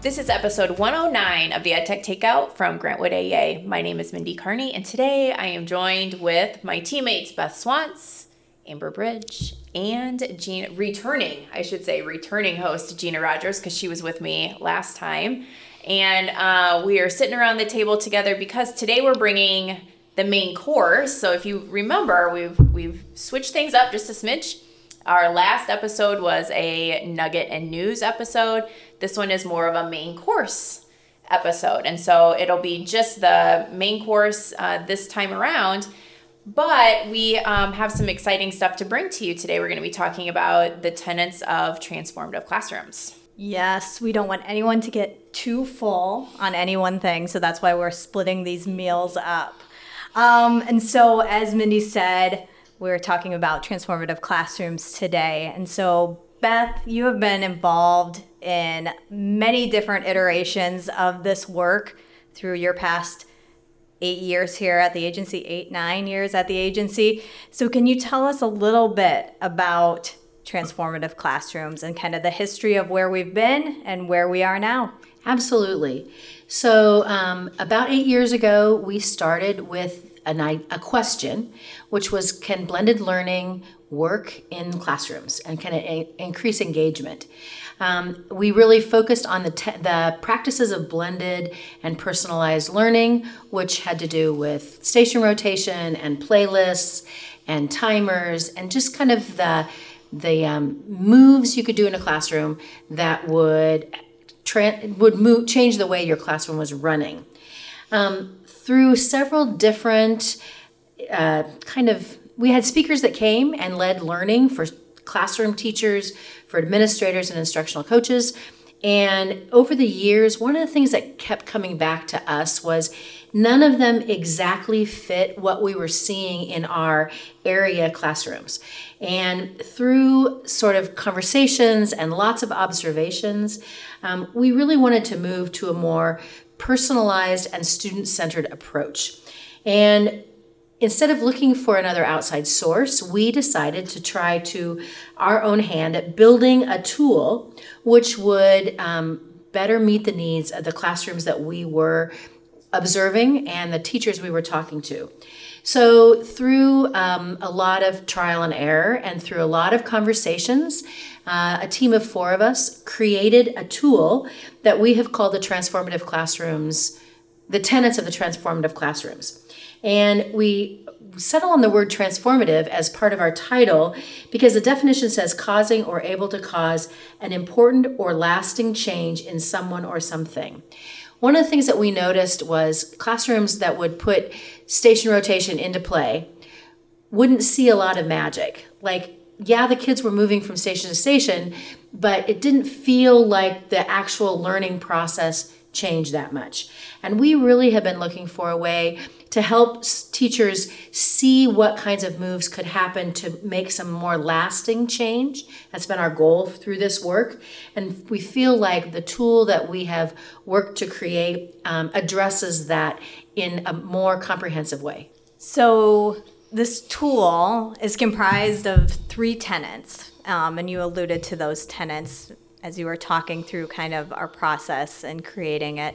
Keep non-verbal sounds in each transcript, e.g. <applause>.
This is episode 109 of the EdTech Takeout from Grant Wood AA. My name is Mindy Cairney, and today I am joined with my teammates Beth Swantz, Amber Bridge, and Gina, returning, I should say, returning host Gina Rogers, because she was with me last time. And uh, we are sitting around the table together because today we're bringing the main course. So if you remember, we've we've switched things up just a smidge. Our last episode was a nugget and news episode. This one is more of a main course episode. And so it'll be just the main course uh, this time around. But we um, have some exciting stuff to bring to you today. We're going to be talking about the tenets of transformative classrooms. Yes, we don't want anyone to get too full on any one thing. So that's why we're splitting these meals up. Um, and so, as Mindy said, we're talking about transformative classrooms today. And so, Beth, you have been involved in many different iterations of this work through your past eight years here at the agency, eight, nine years at the agency. So, can you tell us a little bit about transformative classrooms and kind of the history of where we've been and where we are now? Absolutely. So, um, about eight years ago, we started with an, a question, which was Can blended learning work in classrooms and can it increase engagement? Um, we really focused on the, te- the practices of blended and personalized learning, which had to do with station rotation and playlists and timers and just kind of the the um, moves you could do in a classroom that would tra- would change the way your classroom was running. Um, through several different uh, kind of, we had speakers that came and led learning for classroom teachers, for administrators and instructional coaches. And over the years, one of the things that kept coming back to us was none of them exactly fit what we were seeing in our area classrooms. And through sort of conversations and lots of observations, um, we really wanted to move to a more personalized and student centered approach. And instead of looking for another outside source, we decided to try to our own hand at building a tool which would um, better meet the needs of the classrooms that we were observing and the teachers we were talking to. So, through um, a lot of trial and error and through a lot of conversations, uh, a team of four of us created a tool that we have called the Transformative Classrooms, the tenets of the Transformative Classrooms. And we settle on the word transformative as part of our title because the definition says causing or able to cause an important or lasting change in someone or something. One of the things that we noticed was classrooms that would put station rotation into play wouldn't see a lot of magic. Like, yeah, the kids were moving from station to station, but it didn't feel like the actual learning process changed that much. And we really have been looking for a way to help teachers see what kinds of moves could happen to make some more lasting change. That's been our goal through this work. And we feel like the tool that we have worked to create um, addresses that in a more comprehensive way. So, this tool is comprised of three tenants, um, and you alluded to those tenants as you were talking through kind of our process and creating it.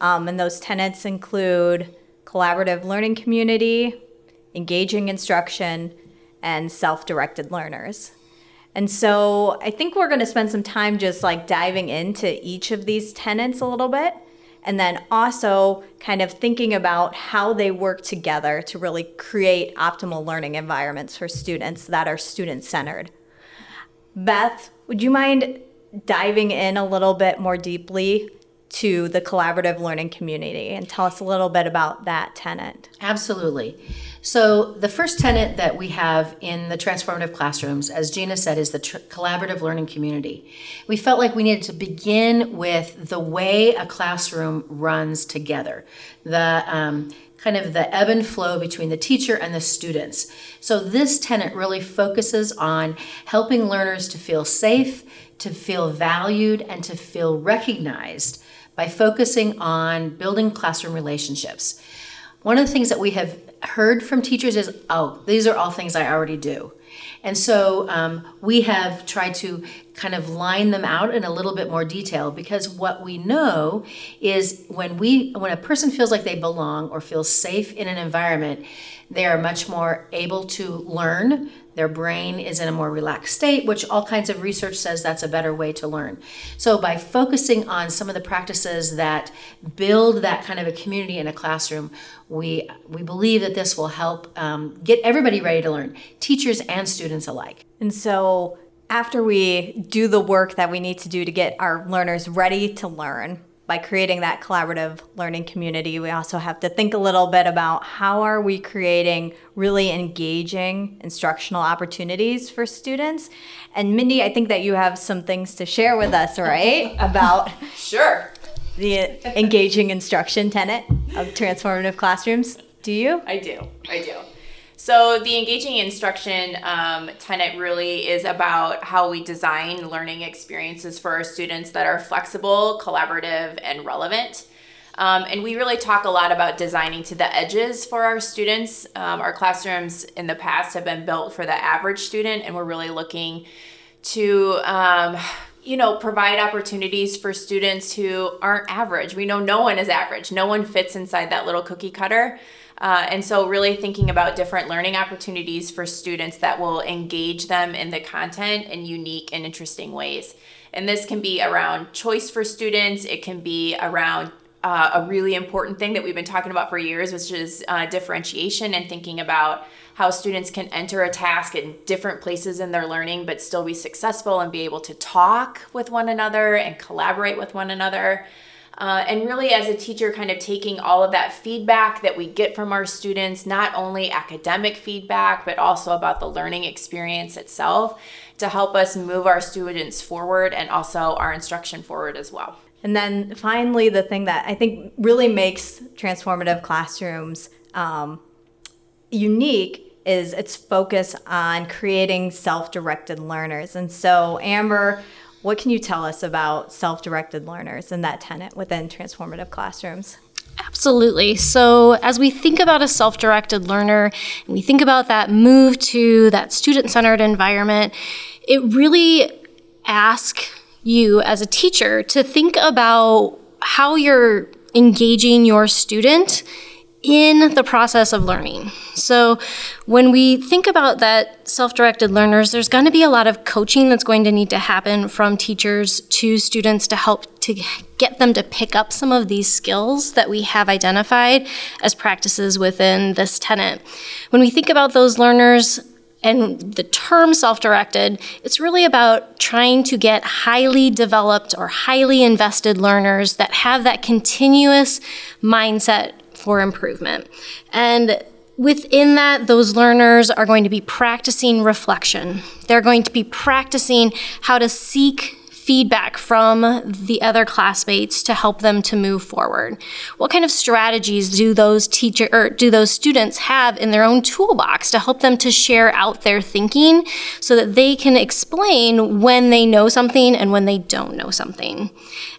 Um, and those tenets include collaborative learning community, engaging instruction, and self directed learners. And so I think we're going to spend some time just like diving into each of these tenants a little bit. And then also kind of thinking about how they work together to really create optimal learning environments for students that are student centered. Beth, would you mind diving in a little bit more deeply to the collaborative learning community and tell us a little bit about that tenant. Absolutely. So, the first tenant that we have in the transformative classrooms, as Gina said, is the tr- collaborative learning community. We felt like we needed to begin with the way a classroom runs together, the um, kind of the ebb and flow between the teacher and the students. So, this tenant really focuses on helping learners to feel safe, to feel valued, and to feel recognized by focusing on building classroom relationships. One of the things that we have heard from teachers is, oh, these are all things I already do. And so um, we have tried to kind of line them out in a little bit more detail because what we know is when we when a person feels like they belong or feels safe in an environment, they are much more able to learn. Their brain is in a more relaxed state, which all kinds of research says that's a better way to learn. So, by focusing on some of the practices that build that kind of a community in a classroom, we, we believe that this will help um, get everybody ready to learn, teachers and students alike. And so, after we do the work that we need to do to get our learners ready to learn, by creating that collaborative learning community, we also have to think a little bit about how are we creating really engaging instructional opportunities for students. And Mindy, I think that you have some things to share with us, right? <laughs> about Sure. The engaging instruction tenet of transformative classrooms. Do you? I do. I do. So the engaging instruction um, tenet really is about how we design learning experiences for our students that are flexible, collaborative, and relevant. Um, and we really talk a lot about designing to the edges for our students. Um, our classrooms in the past have been built for the average student, and we're really looking to um, you know, provide opportunities for students who aren't average. We know no one is average. No one fits inside that little cookie cutter. Uh, and so, really thinking about different learning opportunities for students that will engage them in the content in unique and interesting ways. And this can be around choice for students, it can be around uh, a really important thing that we've been talking about for years, which is uh, differentiation and thinking about how students can enter a task in different places in their learning but still be successful and be able to talk with one another and collaborate with one another. Uh, and really, as a teacher, kind of taking all of that feedback that we get from our students, not only academic feedback, but also about the learning experience itself, to help us move our students forward and also our instruction forward as well. And then finally, the thing that I think really makes transformative classrooms um, unique is its focus on creating self directed learners. And so, Amber, what can you tell us about self directed learners and that tenet within transformative classrooms? Absolutely. So, as we think about a self directed learner and we think about that move to that student centered environment, it really asks you as a teacher to think about how you're engaging your student in the process of learning. So, when we think about that self directed learners, there's going to be a lot of coaching that's going to need to happen from teachers to students to help to get them to pick up some of these skills that we have identified as practices within this tenant. When we think about those learners, and the term self directed, it's really about trying to get highly developed or highly invested learners that have that continuous mindset for improvement. And within that, those learners are going to be practicing reflection. They're going to be practicing how to seek feedback from the other classmates to help them to move forward. What kind of strategies do those teacher or do those students have in their own toolbox to help them to share out their thinking so that they can explain when they know something and when they don't know something.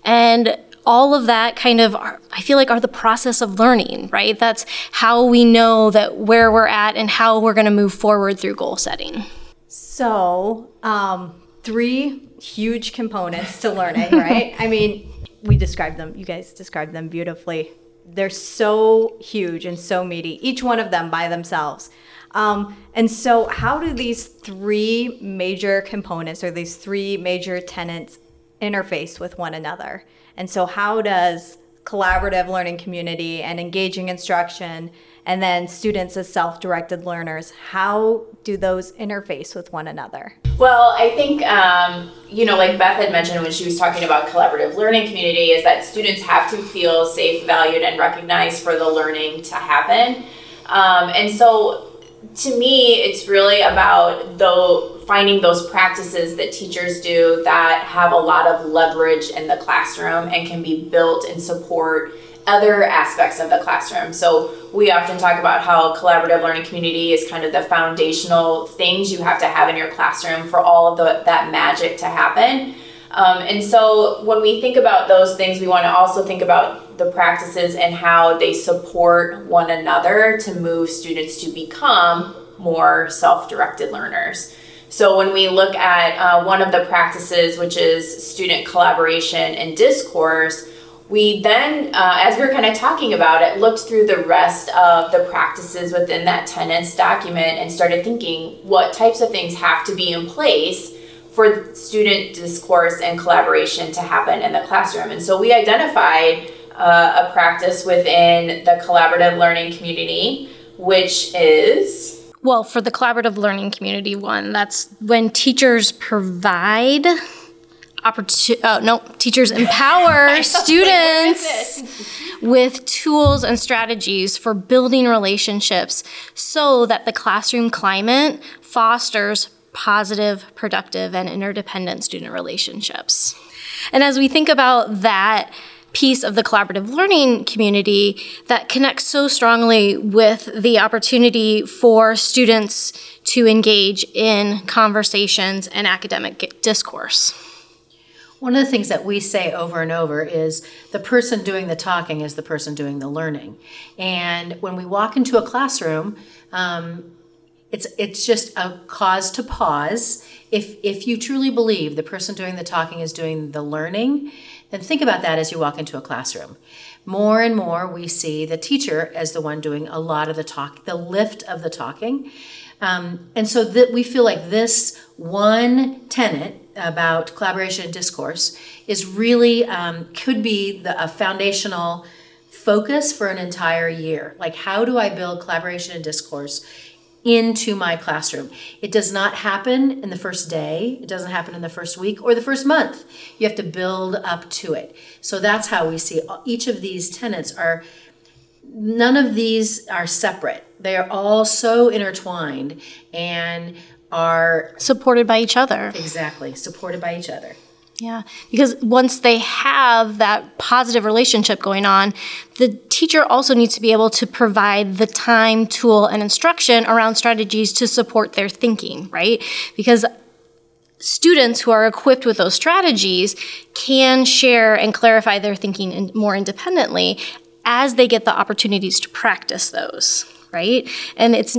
And all of that kind of are, I feel like are the process of learning, right? That's how we know that where we're at and how we're going to move forward through goal setting. So, um, three huge components to learning, <laughs> right? I mean, we described them, you guys described them beautifully. They're so huge and so meaty, each one of them by themselves. Um, and so, how do these three major components or these three major tenants interface with one another? And so, how does collaborative learning community and engaging instruction and then students as self-directed learners how do those interface with one another? Well i think um, you know like beth had mentioned when she was talking about collaborative learning community is that students have to feel safe valued and recognized for the learning to happen. Um, and so to me, it's really about though finding those practices that teachers do that have a lot of leverage in the classroom and can be built and support other aspects of the classroom. So we often talk about how collaborative learning community is kind of the foundational things you have to have in your classroom for all of the, that magic to happen. Um, and so when we think about those things, we want to also think about the practices and how they support one another to move students to become more self directed learners. So, when we look at uh, one of the practices, which is student collaboration and discourse, we then, uh, as we were kind of talking about it, looked through the rest of the practices within that tenants document and started thinking what types of things have to be in place for student discourse and collaboration to happen in the classroom. And so we identified uh, a practice within the collaborative learning community, which is Well, for the collaborative learning community one, that's when teachers provide opportunity. Oh no, teachers <laughs> empower students with tools and strategies for building relationships, so that the classroom climate fosters positive, productive, and interdependent student relationships. And as we think about that piece of the collaborative learning community that connects so strongly with the opportunity for students to engage in conversations and academic discourse. One of the things that we say over and over is the person doing the talking is the person doing the learning. And when we walk into a classroom, um, it's it's just a cause to pause. If if you truly believe the person doing the talking is doing the learning, then think about that as you walk into a classroom. More and more, we see the teacher as the one doing a lot of the talk, the lift of the talking. Um, and so that we feel like this one tenet about collaboration and discourse is really um, could be the, a foundational focus for an entire year. Like, how do I build collaboration and discourse into my classroom? It does not happen in the first day, it doesn't happen in the first week or the first month. You have to build up to it. So that's how we see each of these tenets are. None of these are separate. They are all so intertwined and are Supported by each other. exactly supported by each other. Yeah, because once they have that positive relationship going on, the teacher also needs to be able to provide the time, tool, and instruction around strategies to support their thinking, right? Because students who are equipped with those strategies can share and clarify their thinking in, more independently as they get the opportunities to practice those, right? And it's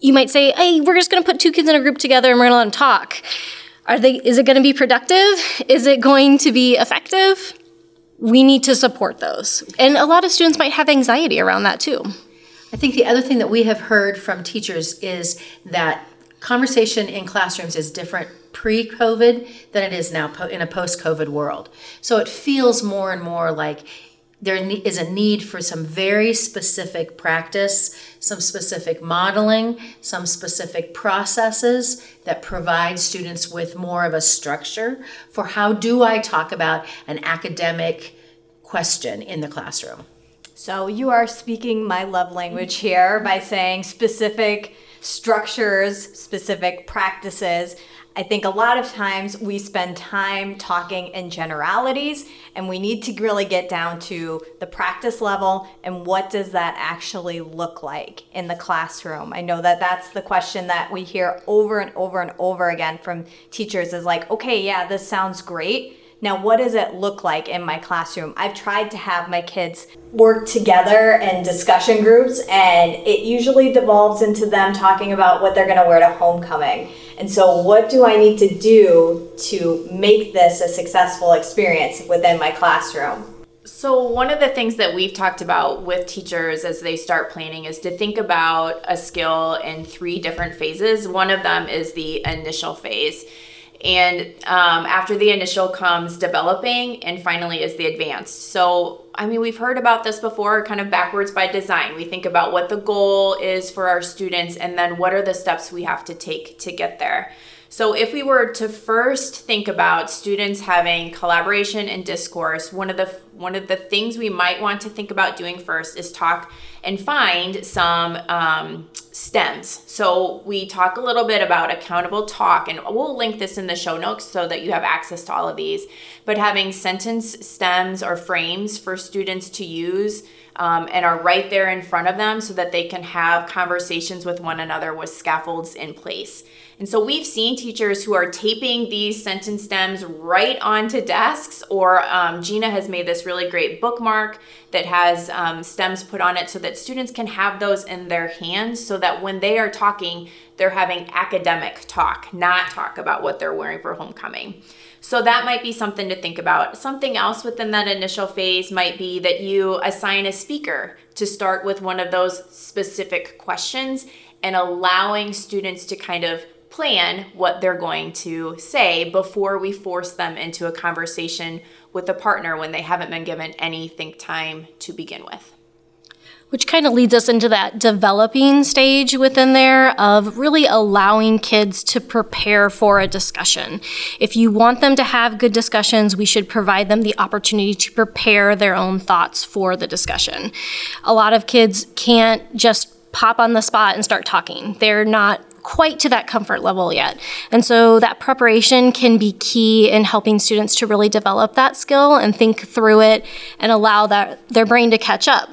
you might say, "Hey, we're just going to put two kids in a group together and we're going to let them talk." Are they is it going to be productive? Is it going to be effective? We need to support those. And a lot of students might have anxiety around that too. I think the other thing that we have heard from teachers is that conversation in classrooms is different pre-COVID than it is now in a post-COVID world. So it feels more and more like there is a need for some very specific practice, some specific modeling, some specific processes that provide students with more of a structure for how do I talk about an academic question in the classroom. So you are speaking my love language here by saying specific structures, specific practices. I think a lot of times we spend time talking in generalities and we need to really get down to the practice level and what does that actually look like in the classroom. I know that that's the question that we hear over and over and over again from teachers is like, "Okay, yeah, this sounds great." Now, what does it look like in my classroom? I've tried to have my kids work together in discussion groups, and it usually devolves into them talking about what they're going to wear to homecoming. And so, what do I need to do to make this a successful experience within my classroom? So, one of the things that we've talked about with teachers as they start planning is to think about a skill in three different phases. One of them is the initial phase. And um, after the initial comes developing, and finally is the advanced. So, I mean, we've heard about this before, kind of backwards by design. We think about what the goal is for our students, and then what are the steps we have to take to get there. So, if we were to first think about students having collaboration and discourse, one of the one of the things we might want to think about doing first is talk and find some um, stems. So we talk a little bit about accountable talk, and we'll link this in the show notes so that you have access to all of these. But having sentence stems or frames for students to use um, and are right there in front of them so that they can have conversations with one another with scaffolds in place. And so we've seen teachers who are taping these sentence stems right onto desks, or um, Gina has made this really great bookmark that has um, stems put on it so that students can have those in their hands so that when they are talking, they're having academic talk, not talk about what they're wearing for homecoming. So that might be something to think about. Something else within that initial phase might be that you assign a speaker to start with one of those specific questions and allowing students to kind of plan what they're going to say before we force them into a conversation with a partner when they haven't been given any think time to begin with. Which kind of leads us into that developing stage within there of really allowing kids to prepare for a discussion. If you want them to have good discussions, we should provide them the opportunity to prepare their own thoughts for the discussion. A lot of kids can't just pop on the spot and start talking. They're not quite to that comfort level yet. And so that preparation can be key in helping students to really develop that skill and think through it and allow that their brain to catch up.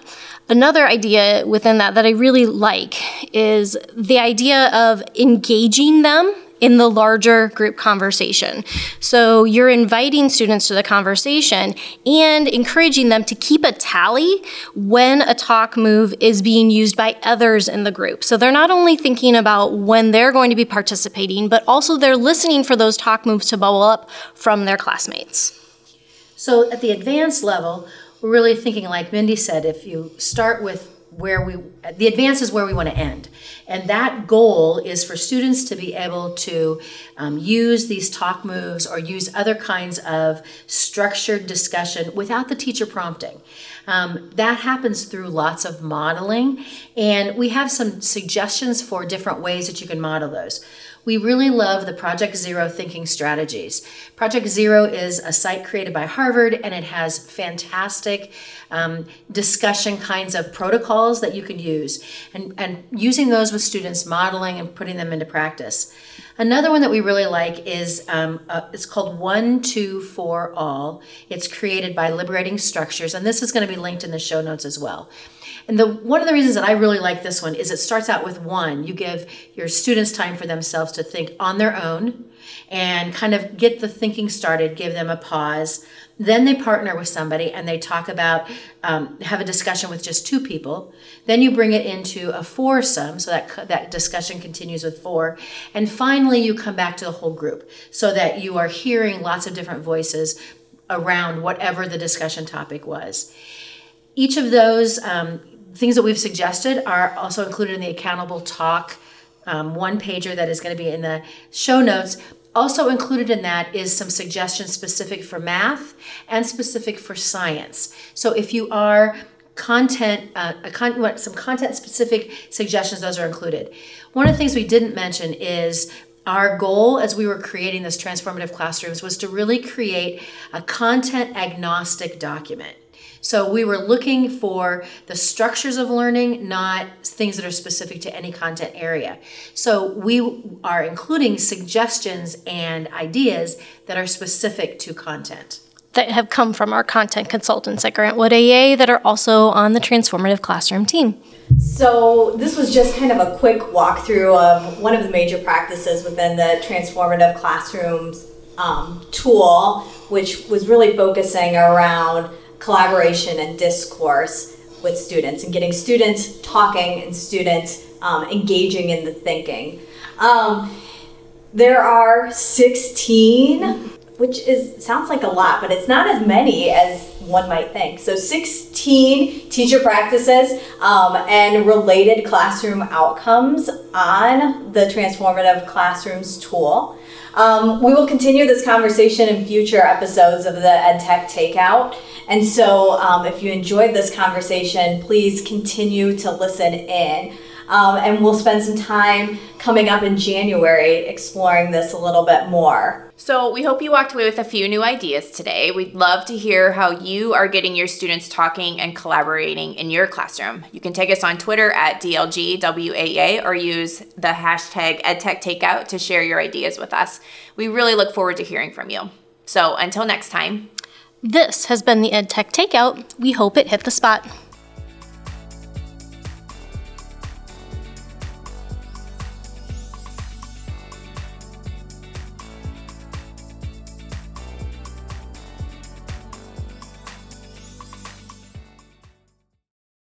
Another idea within that that I really like is the idea of engaging them in the larger group conversation. So you're inviting students to the conversation and encouraging them to keep a tally when a talk move is being used by others in the group. So they're not only thinking about when they're going to be participating, but also they're listening for those talk moves to bubble up from their classmates. So at the advanced level, we're really thinking like Mindy said, if you start with where we the advance is where we want to end. And that goal is for students to be able to um, use these talk moves or use other kinds of structured discussion without the teacher prompting. Um, that happens through lots of modeling and we have some suggestions for different ways that you can model those we really love the Project Zero thinking strategies. Project Zero is a site created by Harvard and it has fantastic um, discussion kinds of protocols that you could use and, and using those with students, modeling and putting them into practice. Another one that we really like is um, uh, it's called One, Two, Four, All. It's created by Liberating Structures, and this is going to be linked in the show notes as well. And the one of the reasons that I really like this one is it starts out with one. You give your students time for themselves to think on their own and kind of get the thinking started, give them a pause. Then they partner with somebody and they talk about, um, have a discussion with just two people. Then you bring it into a foursome, so that that discussion continues with four. And finally, you come back to the whole group so that you are hearing lots of different voices around whatever the discussion topic was. Each of those um, things that we've suggested are also included in the accountable talk um, one pager that is going to be in the show notes. Also included in that is some suggestions specific for math and specific for science. So if you are content, uh, con- some content specific suggestions, those are included. One of the things we didn't mention is our goal as we were creating this transformative classrooms was to really create a content agnostic document. So we were looking for the structures of learning, not things that are specific to any content area. So we are including suggestions and ideas that are specific to content. That have come from our content consultants at Grant Wood AA that are also on the Transformative Classroom team. So, this was just kind of a quick walkthrough of one of the major practices within the Transformative Classrooms um, tool, which was really focusing around collaboration and discourse with students and getting students talking and students um, engaging in the thinking. Um, there are 16, which is sounds like a lot, but it's not as many as one might think. So 16 teacher practices um, and related classroom outcomes on the Transformative Classrooms tool. Um, we will continue this conversation in future episodes of the EdTech Takeout. And so, um, if you enjoyed this conversation, please continue to listen in. Um, and we'll spend some time coming up in January exploring this a little bit more. So, we hope you walked away with a few new ideas today. We'd love to hear how you are getting your students talking and collaborating in your classroom. You can take us on Twitter at DLGWAA or use the hashtag EdTechTakeout to share your ideas with us. We really look forward to hearing from you. So, until next time, this has been the EdTech Takeout. We hope it hit the spot.